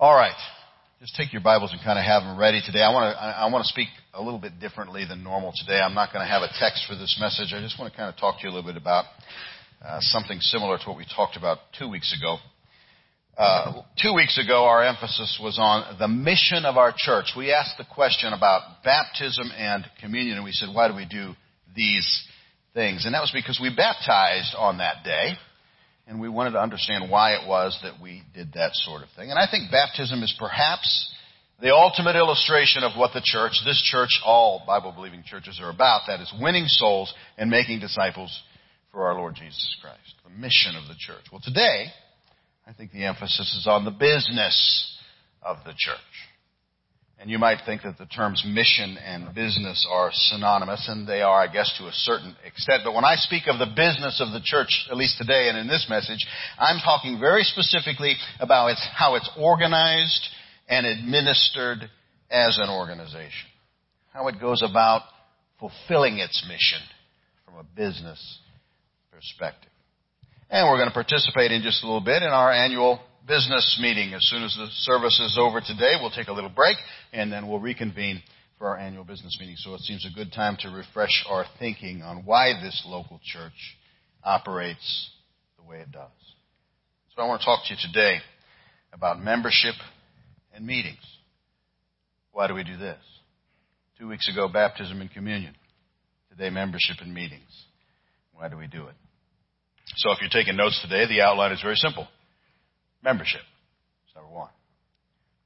All right. Just take your Bibles and kind of have them ready today. I want to, I want to speak a little bit differently than normal today. I'm not going to have a text for this message. I just want to kind of talk to you a little bit about uh, something similar to what we talked about two weeks ago. Uh, two weeks ago, our emphasis was on the mission of our church. We asked the question about baptism and communion, and we said, why do we do these things? And that was because we baptized on that day and we wanted to understand why it was that we did that sort of thing. And I think baptism is perhaps the ultimate illustration of what the church, this church, all Bible believing churches are about. That is winning souls and making disciples for our Lord Jesus Christ. The mission of the church. Well, today, I think the emphasis is on the business of the church. And you might think that the terms mission and business are synonymous, and they are, I guess, to a certain extent. But when I speak of the business of the church, at least today and in this message, I'm talking very specifically about its, how it's organized and administered as an organization. How it goes about fulfilling its mission from a business perspective. And we're going to participate in just a little bit in our annual business meeting. As soon as the service is over today, we'll take a little break and then we'll reconvene for our annual business meeting. So it seems a good time to refresh our thinking on why this local church operates the way it does. So I want to talk to you today about membership and meetings. Why do we do this? Two weeks ago, baptism and communion. Today, membership and meetings. Why do we do it? So if you're taking notes today, the outline is very simple. Membership. That's number one.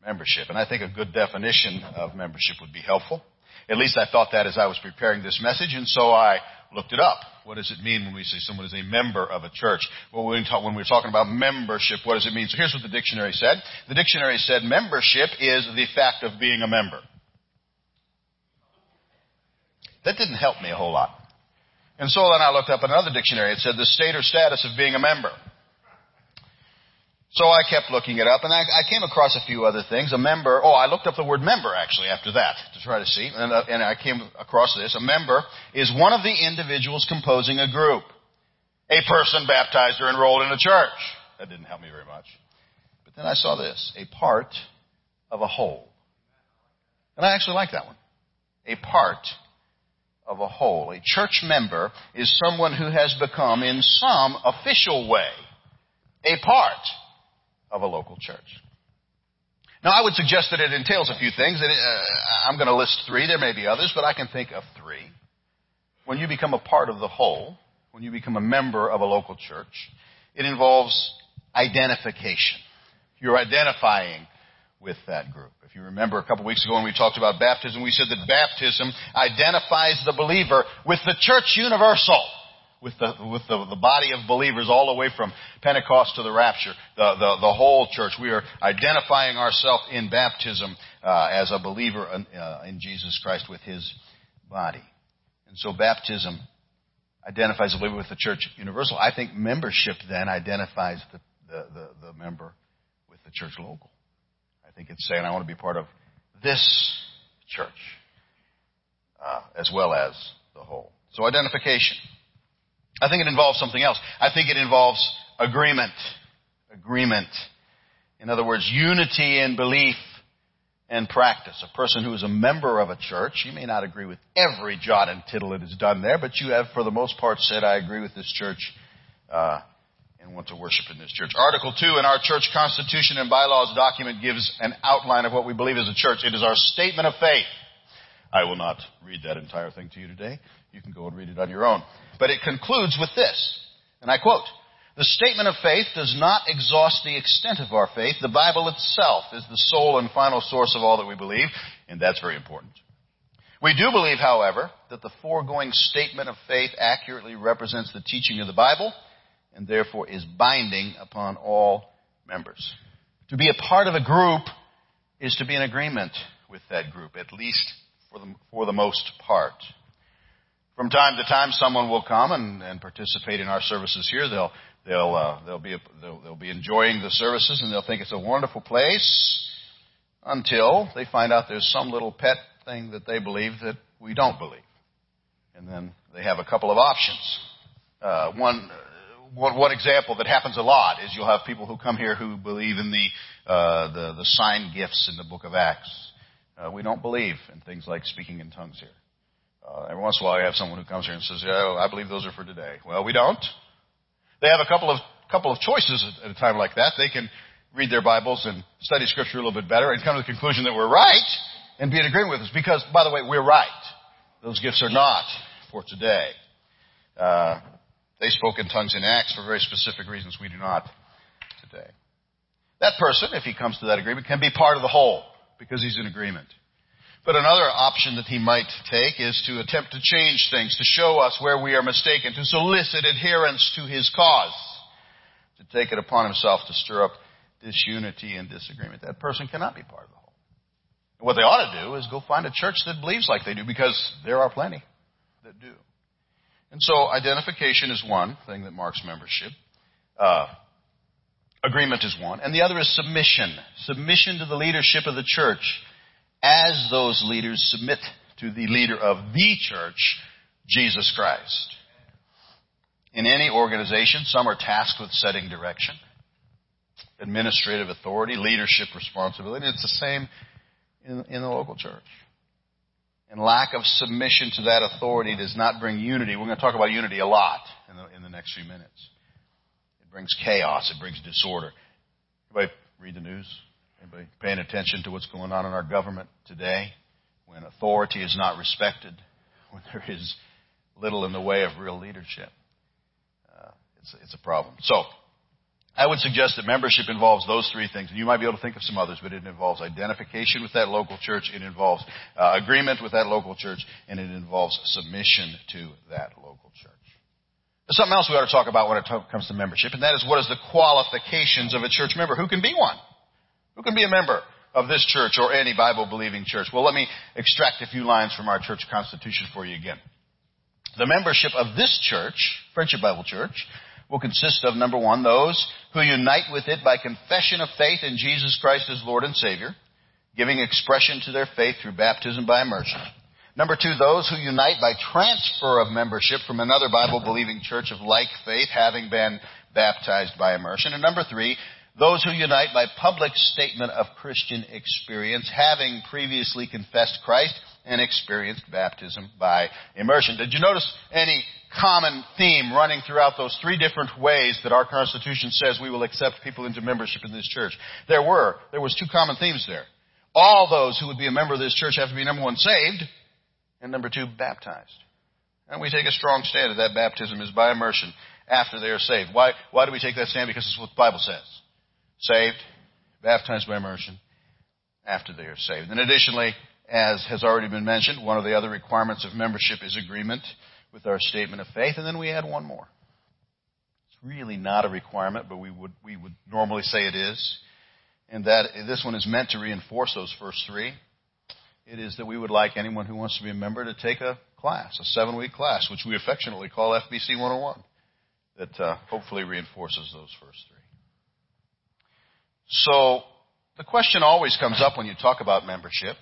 Membership. And I think a good definition of membership would be helpful. At least I thought that as I was preparing this message, and so I looked it up. What does it mean when we say someone is a member of a church? Well, when, when we're talking about membership, what does it mean? So here's what the dictionary said. The dictionary said membership is the fact of being a member. That didn't help me a whole lot. And so then I looked up another dictionary. It said the state or status of being a member. So I kept looking it up, and I, I, came across a few other things. A member, oh, I looked up the word member actually after that to try to see, and, uh, and I came across this. A member is one of the individuals composing a group. A person baptized or enrolled in a church. That didn't help me very much. But then I saw this a part of a whole. And I actually like that one. A part of a whole. A church member is someone who has become, in some official way, a part of a local church. Now, I would suggest that it entails a few things. Uh, I'm going to list three. There may be others, but I can think of three. When you become a part of the whole, when you become a member of a local church, it involves identification. You're identifying with that group. If you remember a couple weeks ago when we talked about baptism, we said that baptism identifies the believer with the church universal with the, with the, the body of believers all the way from Pentecost to the rapture, the, the, the whole church. We are identifying ourselves in baptism uh, as a believer in, uh, in Jesus Christ with his body. And so baptism identifies a believer with the church universal. I think membership then identifies the, the, the, the member with the church local. I think it's saying, I want to be part of this church uh, as well as the whole. So identification. I think it involves something else. I think it involves agreement. Agreement. In other words, unity in belief and practice. A person who is a member of a church, you may not agree with every jot and tittle that is done there, but you have, for the most part, said, I agree with this church uh, and want to worship in this church. Article 2 in our church constitution and bylaws document gives an outline of what we believe as a church. It is our statement of faith. I will not read that entire thing to you today. You can go and read it on your own. But it concludes with this, and I quote, the statement of faith does not exhaust the extent of our faith. The Bible itself is the sole and final source of all that we believe, and that's very important. We do believe, however, that the foregoing statement of faith accurately represents the teaching of the Bible and therefore is binding upon all members. To be a part of a group is to be in agreement with that group, at least for the, for the most part. From time to time, someone will come and, and participate in our services here. They'll they'll uh, they'll be they'll, they'll be enjoying the services and they'll think it's a wonderful place until they find out there's some little pet thing that they believe that we don't believe, and then they have a couple of options. Uh, one one, one example that happens a lot is you'll have people who come here who believe in the uh, the, the sign gifts in the book of Acts. Uh, we don't believe in things like speaking in tongues here. Uh, every once in a while, you have someone who comes here and says, "Oh, I believe those are for today." Well, we don't. They have a couple of couple of choices at a time like that. They can read their Bibles and study Scripture a little bit better and come to the conclusion that we're right and be in agreement with us. Because, by the way, we're right. Those gifts are not for today. Uh, they spoke in tongues in Acts for very specific reasons. We do not today. That person, if he comes to that agreement, can be part of the whole because he's in agreement. But another option that he might take is to attempt to change things, to show us where we are mistaken, to solicit adherence to his cause, to take it upon himself to stir up disunity and disagreement. That person cannot be part of the whole. What they ought to do is go find a church that believes like they do, because there are plenty that do. And so identification is one thing that marks membership. Uh, agreement is one. And the other is submission. Submission to the leadership of the church as those leaders submit to the leader of the church, Jesus Christ. In any organization, some are tasked with setting direction, administrative authority, leadership responsibility. It's the same in, in the local church. And lack of submission to that authority does not bring unity. We're going to talk about unity a lot in the, in the next few minutes. It brings chaos. It brings disorder. Anybody read the news? Anybody paying attention to what's going on in our government today? When authority is not respected, when there is little in the way of real leadership. Uh, it's, it's a problem. So, I would suggest that membership involves those three things. And you might be able to think of some others, but it involves identification with that local church, it involves uh, agreement with that local church, and it involves submission to that local church. There's something else we ought to talk about when it comes to membership, and that is what is the qualifications of a church member? Who can be one? Who can be a member of this church or any Bible believing church? Well, let me extract a few lines from our church constitution for you again. The membership of this church, Friendship Bible Church, will consist of number one, those who unite with it by confession of faith in Jesus Christ as Lord and Savior, giving expression to their faith through baptism by immersion. Number two, those who unite by transfer of membership from another Bible believing church of like faith, having been baptized by immersion. And number three, those who unite by public statement of Christian experience, having previously confessed Christ and experienced baptism by immersion. Did you notice any common theme running throughout those three different ways that our Constitution says we will accept people into membership in this church? There were. There was two common themes there. All those who would be a member of this church have to be number one, saved, and number two, baptized. And we take a strong stand that that baptism is by immersion after they are saved. Why, why do we take that stand? Because it's what the Bible says. Saved, baptized by immersion after they are saved. And additionally, as has already been mentioned, one of the other requirements of membership is agreement with our statement of faith. And then we add one more. It's really not a requirement, but we would, we would normally say it is. And that this one is meant to reinforce those first three. It is that we would like anyone who wants to be a member to take a class, a seven week class, which we affectionately call FBC 101, that uh, hopefully reinforces those first three. So, the question always comes up when you talk about membership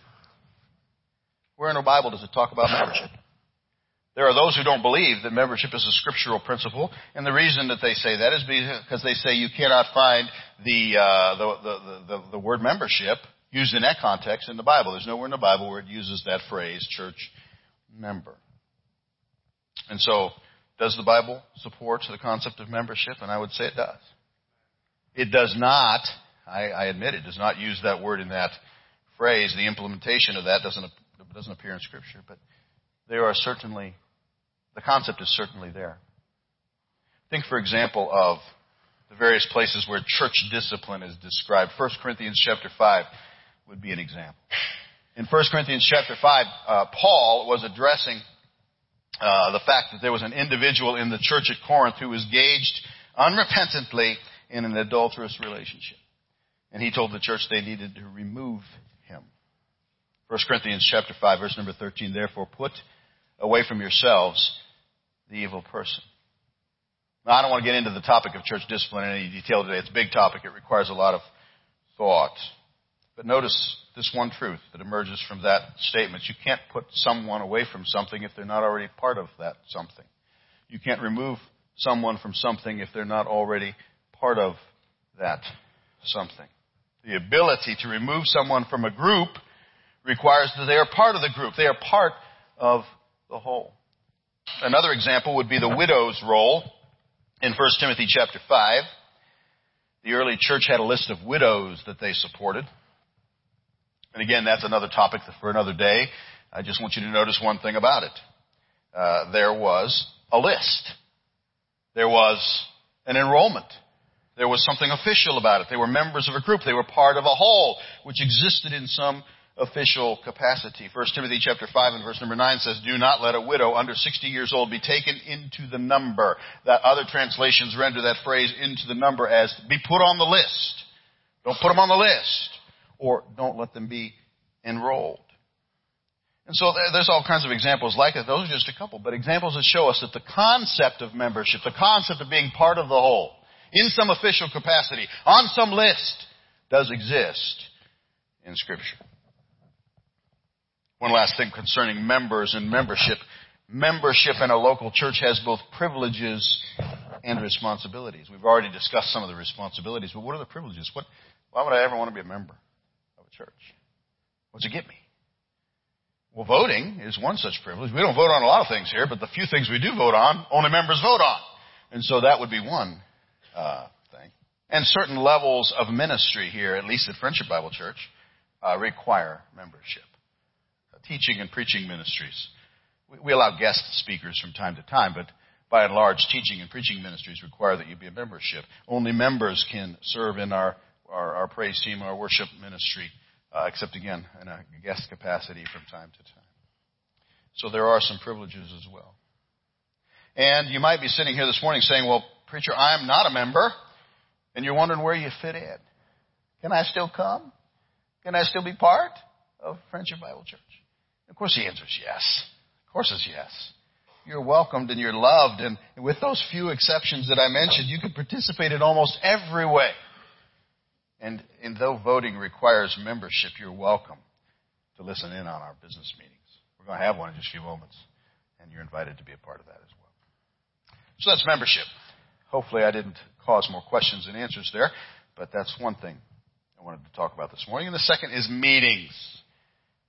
where in the Bible does it talk about membership? There are those who don't believe that membership is a scriptural principle, and the reason that they say that is because they say you cannot find the, uh, the, the, the, the word membership used in that context in the Bible. There's nowhere in the Bible where it uses that phrase, church member. And so, does the Bible support the concept of membership? And I would say it does. It does not, I, I admit it, does not use that word in that phrase. The implementation of that doesn't, doesn't appear in Scripture, but there are certainly the concept is certainly there. Think, for example, of the various places where church discipline is described. 1 Corinthians chapter 5 would be an example. In 1 Corinthians chapter 5, uh, Paul was addressing uh, the fact that there was an individual in the church at Corinth who was engaged unrepentantly in an adulterous relationship. And he told the church they needed to remove him. 1 Corinthians chapter 5 verse number 13, therefore put away from yourselves the evil person. Now, I don't want to get into the topic of church discipline in any detail today. It's a big topic. It requires a lot of thought. But notice this one truth that emerges from that statement. You can't put someone away from something if they're not already part of that something. You can't remove someone from something if they're not already part of that something. The ability to remove someone from a group requires that they are part of the group. They are part of the whole. Another example would be the widow's roll in 1 Timothy chapter 5. The early church had a list of widows that they supported. And again, that's another topic for another day. I just want you to notice one thing about it. Uh, there was a list. There was an enrollment. There was something official about it. They were members of a group. They were part of a whole, which existed in some official capacity. 1 Timothy chapter 5 and verse number 9 says, Do not let a widow under 60 years old be taken into the number. That other translations render that phrase into the number as be put on the list. Don't put them on the list. Or don't let them be enrolled. And so there's all kinds of examples like it. Those are just a couple, but examples that show us that the concept of membership, the concept of being part of the whole, in some official capacity, on some list, does exist in Scripture. One last thing concerning members and membership. Membership in a local church has both privileges and responsibilities. We've already discussed some of the responsibilities, but what are the privileges? What, why would I ever want to be a member of a church? What's it get me? Well, voting is one such privilege. We don't vote on a lot of things here, but the few things we do vote on, only members vote on. And so that would be one uh, thing. And certain levels of ministry here, at least at Friendship Bible Church, uh, require membership. Uh, teaching and preaching ministries. We, we allow guest speakers from time to time, but by and large, teaching and preaching ministries require that you be a membership. Only members can serve in our, our, our praise team, our worship ministry, uh, except again in a guest capacity from time to time. So there are some privileges as well. And you might be sitting here this morning saying, well, preacher, I'm not a member. And you're wondering where you fit in. Can I still come? Can I still be part of Friendship Bible Church? Of course the answer is yes. Of course it's yes. You're welcomed and you're loved. And with those few exceptions that I mentioned, you can participate in almost every way. And, and though voting requires membership, you're welcome to listen in on our business meetings. We're going to have one in just a few moments. And you're invited to be a part of that as well. So that's membership. Hopefully I didn't cause more questions and answers there, but that's one thing I wanted to talk about this morning. And the second is meetings.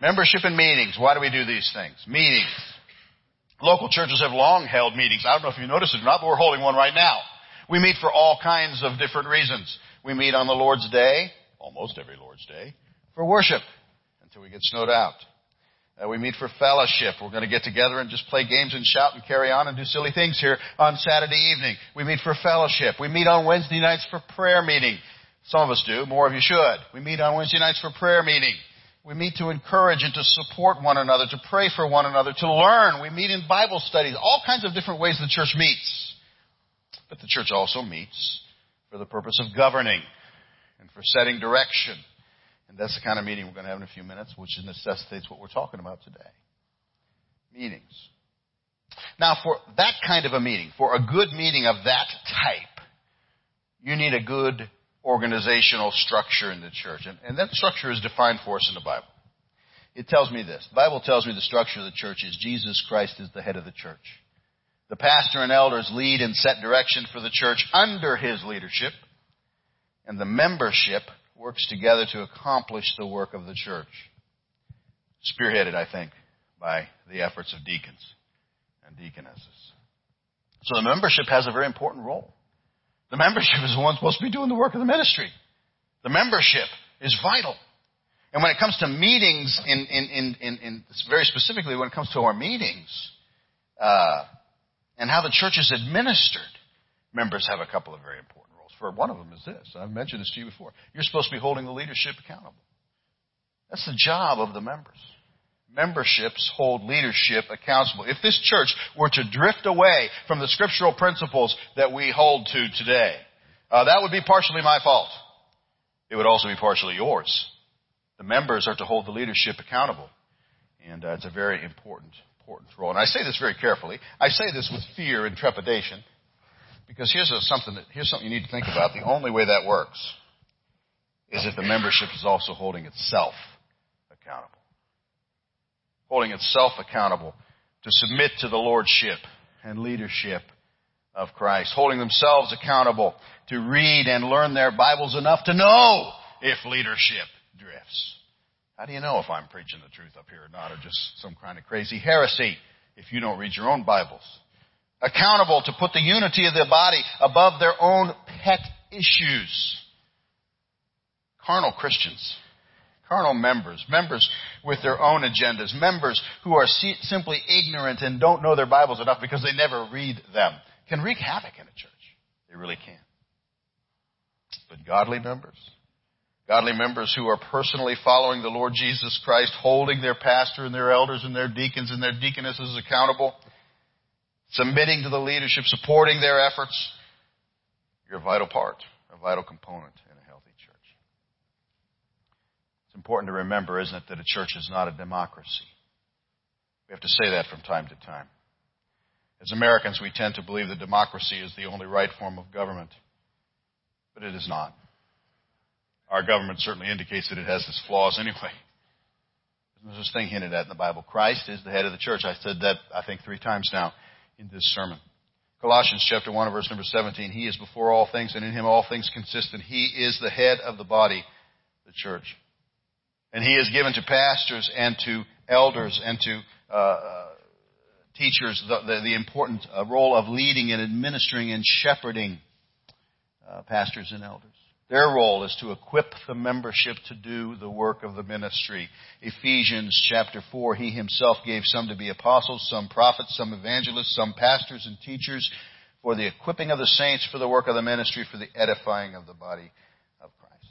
Membership and meetings. Why do we do these things? Meetings. Local churches have long held meetings. I don't know if you noticed it or not, but we're holding one right now. We meet for all kinds of different reasons. We meet on the Lord's Day, almost every Lord's Day, for worship until we get snowed out. Uh, we meet for fellowship. We're going to get together and just play games and shout and carry on and do silly things here on Saturday evening. We meet for fellowship. We meet on Wednesday nights for prayer meeting. Some of us do. More of you should. We meet on Wednesday nights for prayer meeting. We meet to encourage and to support one another, to pray for one another, to learn. We meet in Bible studies. All kinds of different ways the church meets. But the church also meets for the purpose of governing and for setting direction and that's the kind of meeting we're going to have in a few minutes, which necessitates what we're talking about today. Meetings. Now, for that kind of a meeting, for a good meeting of that type, you need a good organizational structure in the church. And, and that structure is defined for us in the Bible. It tells me this. The Bible tells me the structure of the church is Jesus Christ is the head of the church. The pastor and elders lead and set direction for the church under his leadership. And the membership works together to accomplish the work of the church. Spearheaded, I think, by the efforts of deacons and deaconesses. So the membership has a very important role. The membership is the one supposed to be doing the work of the ministry. The membership is vital. And when it comes to meetings, in, in, in, in, very specifically when it comes to our meetings, uh, and how the church is administered, members have a couple of very important for one of them is this. I've mentioned this to you before. You're supposed to be holding the leadership accountable. That's the job of the members. Memberships hold leadership accountable. If this church were to drift away from the scriptural principles that we hold to today, uh, that would be partially my fault. It would also be partially yours. The members are to hold the leadership accountable. And uh, it's a very important, important role. And I say this very carefully. I say this with fear and trepidation because here's a, something that, here's something you need to think about. The only way that works is if the membership is also holding itself accountable. Holding itself accountable to submit to the lordship and leadership of Christ. Holding themselves accountable to read and learn their Bibles enough to know if leadership drifts. How do you know if I'm preaching the truth up here or not, or just some kind of crazy heresy if you don't read your own Bibles? Accountable to put the unity of the body above their own pet issues. Carnal Christians, carnal members, members with their own agendas, members who are simply ignorant and don't know their Bibles enough because they never read them, can wreak havoc in a church. They really can. But godly members, Godly members who are personally following the Lord Jesus Christ, holding their pastor and their elders and their deacons and their deaconesses accountable, submitting to the leadership, supporting their efforts. You're a vital part, a vital component in a healthy church. It's important to remember, isn't it, that a church is not a democracy. We have to say that from time to time. As Americans, we tend to believe that democracy is the only right form of government, but it is not. Our government certainly indicates that it has its flaws anyway. There's this thing hinted at in the Bible. Christ is the head of the church. I said that, I think, three times now in this sermon. Colossians chapter 1 verse number 17. He is before all things and in him all things consist and he is the head of the body, the church. And he is given to pastors and to elders and to uh, uh, teachers the, the, the important uh, role of leading and administering and shepherding uh, pastors and elders. Their role is to equip the membership to do the work of the ministry. Ephesians chapter 4, he himself gave some to be apostles, some prophets, some evangelists, some pastors and teachers for the equipping of the saints for the work of the ministry, for the edifying of the body of Christ.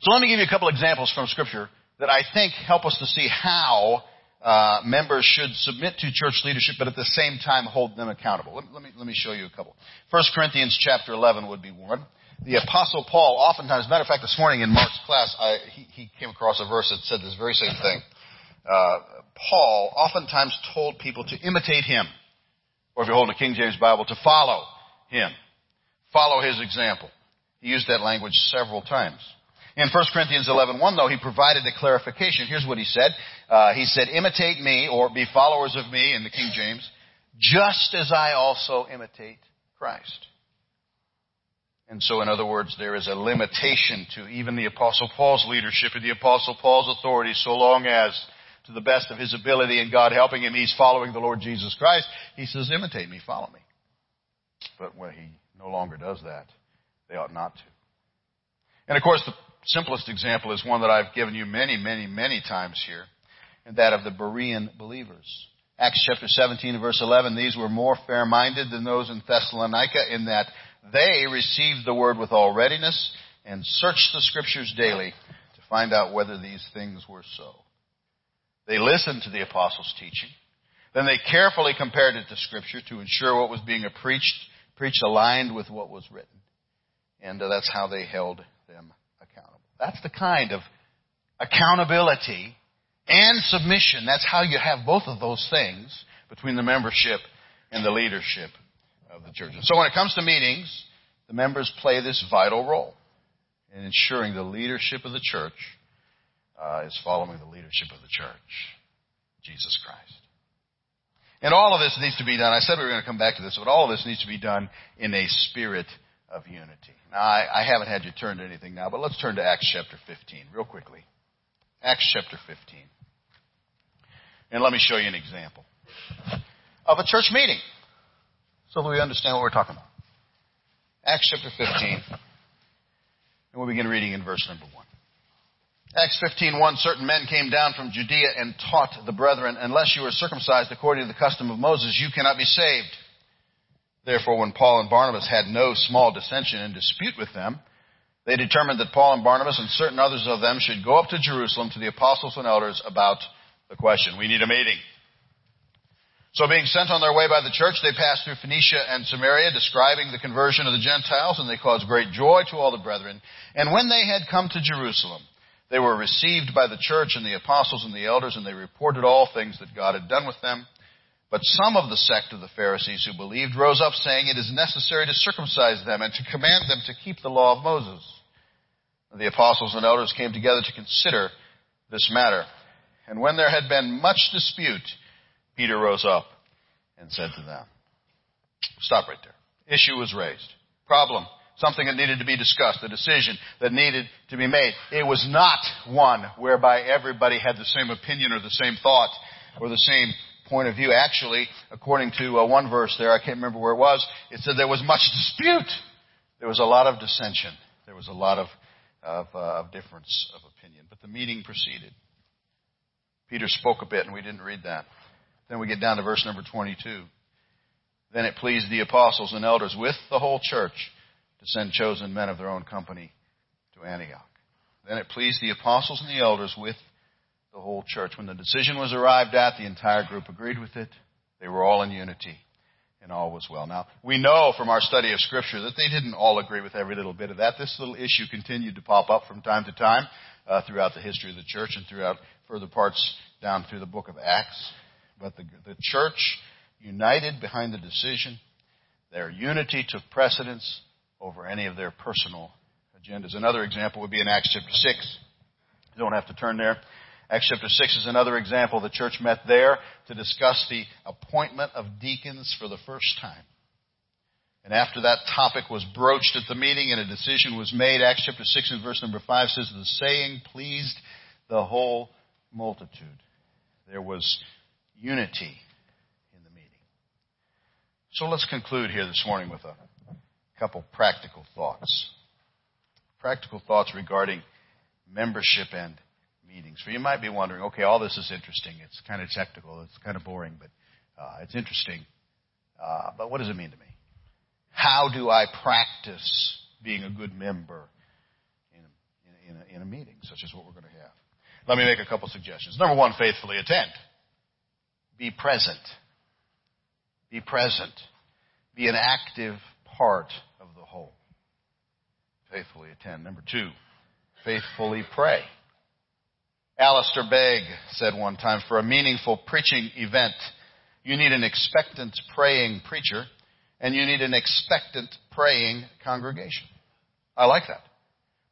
So let me give you a couple examples from scripture that I think help us to see how uh, members should submit to church leadership, but at the same time hold them accountable. Let, let, me, let me show you a couple. 1 Corinthians chapter 11 would be one the Apostle Paul, oftentimes, matter of fact, this morning in Mark's class, I, he, he, came across a verse that said this very same thing. Uh, Paul oftentimes told people to imitate him, or if you hold a King James Bible, to follow him, follow his example. He used that language several times. In 1 Corinthians 11.1, though, he provided a clarification. Here's what he said. Uh, he said, imitate me, or be followers of me in the King James, just as I also imitate Christ. And so, in other words, there is a limitation to even the Apostle Paul's leadership and the Apostle Paul's authority so long as, to the best of his ability and God helping him, he's following the Lord Jesus Christ. He says, imitate me, follow me. But when he no longer does that, they ought not to. And of course, the simplest example is one that I've given you many, many, many times here, and that of the Berean believers. Acts chapter 17 verse 11, these were more fair-minded than those in Thessalonica in that they received the word with all readiness and searched the scriptures daily to find out whether these things were so. They listened to the apostles' teaching. Then they carefully compared it to scripture to ensure what was being preached, preached aligned with what was written. And uh, that's how they held them accountable. That's the kind of accountability and submission. That's how you have both of those things between the membership and the leadership of the church. And so when it comes to meetings, the members play this vital role in ensuring the leadership of the church uh, is following the leadership of the church, Jesus Christ. And all of this needs to be done. I said we were going to come back to this, but all of this needs to be done in a spirit of unity. Now, I, I haven't had you turn to anything now, but let's turn to Acts chapter 15 real quickly. Acts chapter 15. And let me show you an example of a church meeting so that we understand what we're talking about. Acts chapter 15. And we'll begin reading in verse number 1. Acts 15:1 certain men came down from Judea and taught the brethren unless you are circumcised according to the custom of Moses you cannot be saved. Therefore when Paul and Barnabas had no small dissension and dispute with them they determined that Paul and Barnabas and certain others of them should go up to Jerusalem to the apostles and elders about the question. We need a meeting. So being sent on their way by the church, they passed through Phoenicia and Samaria, describing the conversion of the Gentiles, and they caused great joy to all the brethren. And when they had come to Jerusalem, they were received by the church and the apostles and the elders, and they reported all things that God had done with them. But some of the sect of the Pharisees who believed rose up, saying, It is necessary to circumcise them and to command them to keep the law of Moses. The apostles and elders came together to consider this matter. And when there had been much dispute, Peter rose up and said to them, Stop right there. Issue was raised. Problem something that needed to be discussed, a decision that needed to be made. It was not one whereby everybody had the same opinion or the same thought or the same point of view. Actually, according to uh, one verse there, I can't remember where it was, it said there was much dispute. There was a lot of dissension. There was a lot of, of, uh, of difference of opinion. But the meeting proceeded. Peter spoke a bit, and we didn't read that. Then we get down to verse number 22. Then it pleased the apostles and elders with the whole church to send chosen men of their own company to Antioch. Then it pleased the apostles and the elders with the whole church. When the decision was arrived at, the entire group agreed with it. They were all in unity, and all was well. Now, we know from our study of Scripture that they didn't all agree with every little bit of that. This little issue continued to pop up from time to time uh, throughout the history of the church and throughout further parts down through the book of Acts. But the, the church united behind the decision. Their unity took precedence over any of their personal agendas. Another example would be in Acts chapter 6. You don't have to turn there. Acts chapter 6 is another example. The church met there to discuss the appointment of deacons for the first time. And after that topic was broached at the meeting and a decision was made, Acts chapter 6 and verse number 5 says, The saying pleased the whole multitude. There was unity in the meeting. So let's conclude here this morning with a couple practical thoughts. Practical thoughts regarding membership and meetings. For you might be wondering, okay, all this is interesting. It's kind of technical. It's kind of boring, but uh, it's interesting. Uh, but what does it mean to me? How do I practice being a good member in, in, in, a, in a meeting such as what we're going to have? Let me make a couple suggestions. Number one, faithfully attend. Be present. Be present. Be an active part of the whole. Faithfully attend. Number two, faithfully pray. Alistair Begg said one time, for a meaningful preaching event, you need an expectant praying preacher and you need an expectant praying congregation. I like that.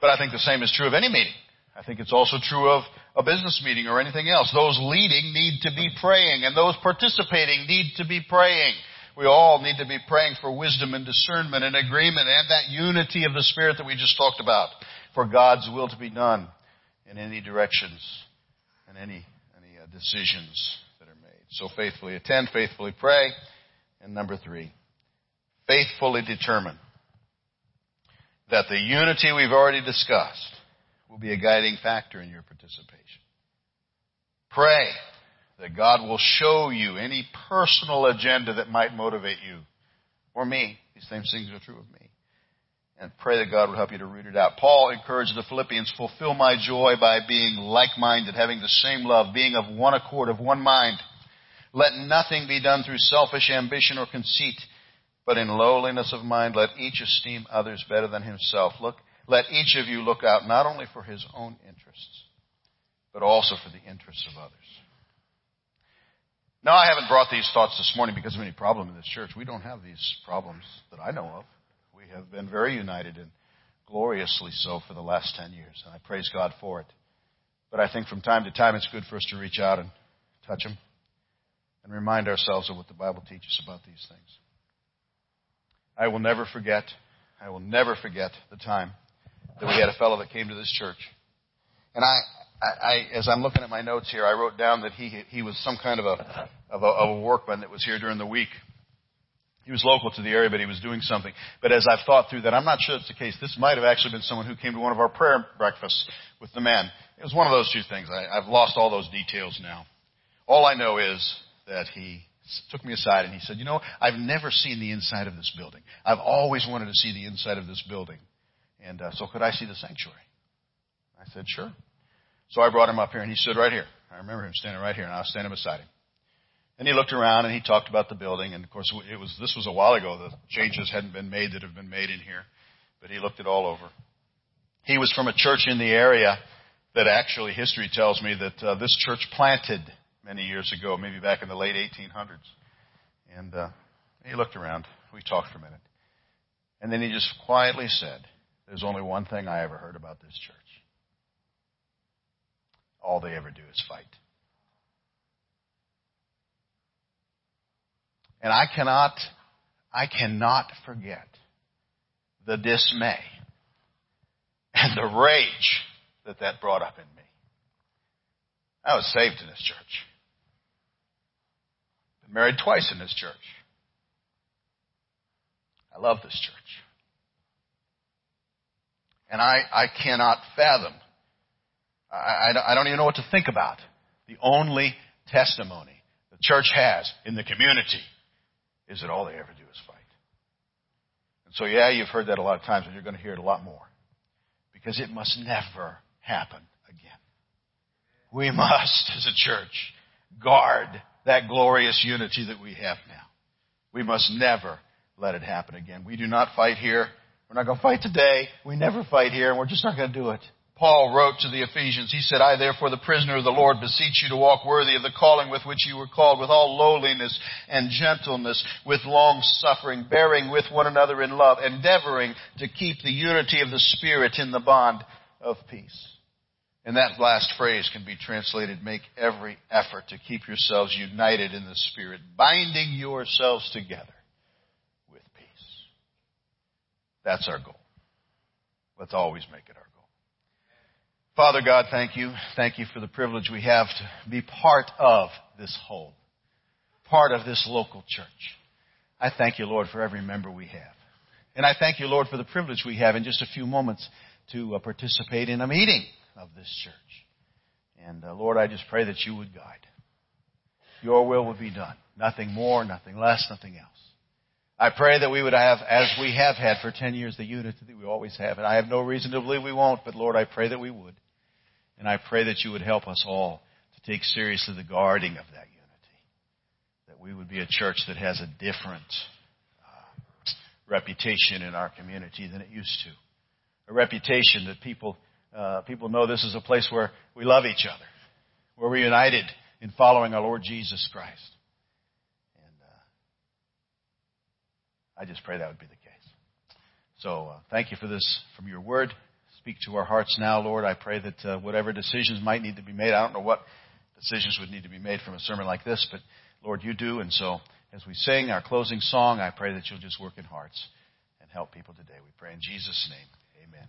But I think the same is true of any meeting. I think it's also true of a business meeting or anything else. Those leading need to be praying and those participating need to be praying. We all need to be praying for wisdom and discernment and agreement and that unity of the Spirit that we just talked about for God's will to be done in any directions and any, any uh, decisions that are made. So faithfully attend, faithfully pray. And number three, faithfully determine that the unity we've already discussed will be a guiding factor in your participation. Pray that God will show you any personal agenda that might motivate you or me. These same things are true of me. And pray that God will help you to root it out. Paul encouraged the Philippians, fulfill my joy by being like-minded, having the same love, being of one accord, of one mind. Let nothing be done through selfish ambition or conceit, but in lowliness of mind let each esteem others better than himself. Look, let each of you look out not only for his own interests, but also for the interests of others. Now, I haven't brought these thoughts this morning because of any problem in this church. We don't have these problems that I know of. We have been very united and gloriously so for the last 10 years, and I praise God for it. But I think from time to time it's good for us to reach out and touch them and remind ourselves of what the Bible teaches about these things. I will never forget, I will never forget the time that we had a fellow that came to this church. And I, I, I, as I'm looking at my notes here, I wrote down that he he was some kind of a, of a of a workman that was here during the week. He was local to the area, but he was doing something. But as I've thought through that, I'm not sure it's the case. This might have actually been someone who came to one of our prayer breakfasts with the men. It was one of those two things. I, I've lost all those details now. All I know is that he took me aside and he said, "You know, I've never seen the inside of this building. I've always wanted to see the inside of this building." And uh, so could I see the sanctuary? I said, sure. So I brought him up here and he stood right here. I remember him standing right here and I was standing beside him. And he looked around and he talked about the building. And of course, it was, this was a while ago. The changes hadn't been made that have been made in here, but he looked it all over. He was from a church in the area that actually history tells me that uh, this church planted many years ago, maybe back in the late 1800s. And uh, he looked around. We talked for a minute. And then he just quietly said, there's only one thing I ever heard about this church. All they ever do is fight. And I cannot, I cannot forget the dismay and the rage that that brought up in me. I was saved in this church. Been married twice in this church. I love this church. And I, I cannot fathom, I, I don't even know what to think about the only testimony the church has in the community is that all they ever do is fight. And so, yeah, you've heard that a lot of times, and you're going to hear it a lot more. Because it must never happen again. We must, as a church, guard that glorious unity that we have now. We must never let it happen again. We do not fight here. We're not going to fight today. We never fight here, and we're just not going to do it. Paul wrote to the Ephesians, he said, I therefore, the prisoner of the Lord, beseech you to walk worthy of the calling with which you were called, with all lowliness and gentleness, with long suffering, bearing with one another in love, endeavoring to keep the unity of the Spirit in the bond of peace. And that last phrase can be translated, make every effort to keep yourselves united in the Spirit, binding yourselves together with peace. That's our goal. Let's always make it our goal. Father God, thank you. Thank you for the privilege we have to be part of this whole, part of this local church. I thank you, Lord, for every member we have. And I thank you, Lord, for the privilege we have in just a few moments to uh, participate in a meeting of this church. And uh, Lord, I just pray that you would guide. Your will would be done. Nothing more, nothing less, nothing else. I pray that we would have, as we have had for 10 years, the unity that we always have. And I have no reason to believe we won't, but Lord, I pray that we would. And I pray that you would help us all to take seriously the guarding of that unity. That we would be a church that has a different uh, reputation in our community than it used to. A reputation that people, uh, people know this is a place where we love each other, where we're united in following our Lord Jesus Christ. And uh, I just pray that would be the case. So uh, thank you for this from your word speak to our hearts now, Lord. I pray that uh, whatever decisions might need to be made, I don't know what decisions would need to be made from a sermon like this, but Lord, you do. And so as we sing our closing song, I pray that you'll just work in hearts and help people today. We pray in Jesus' name. Amen.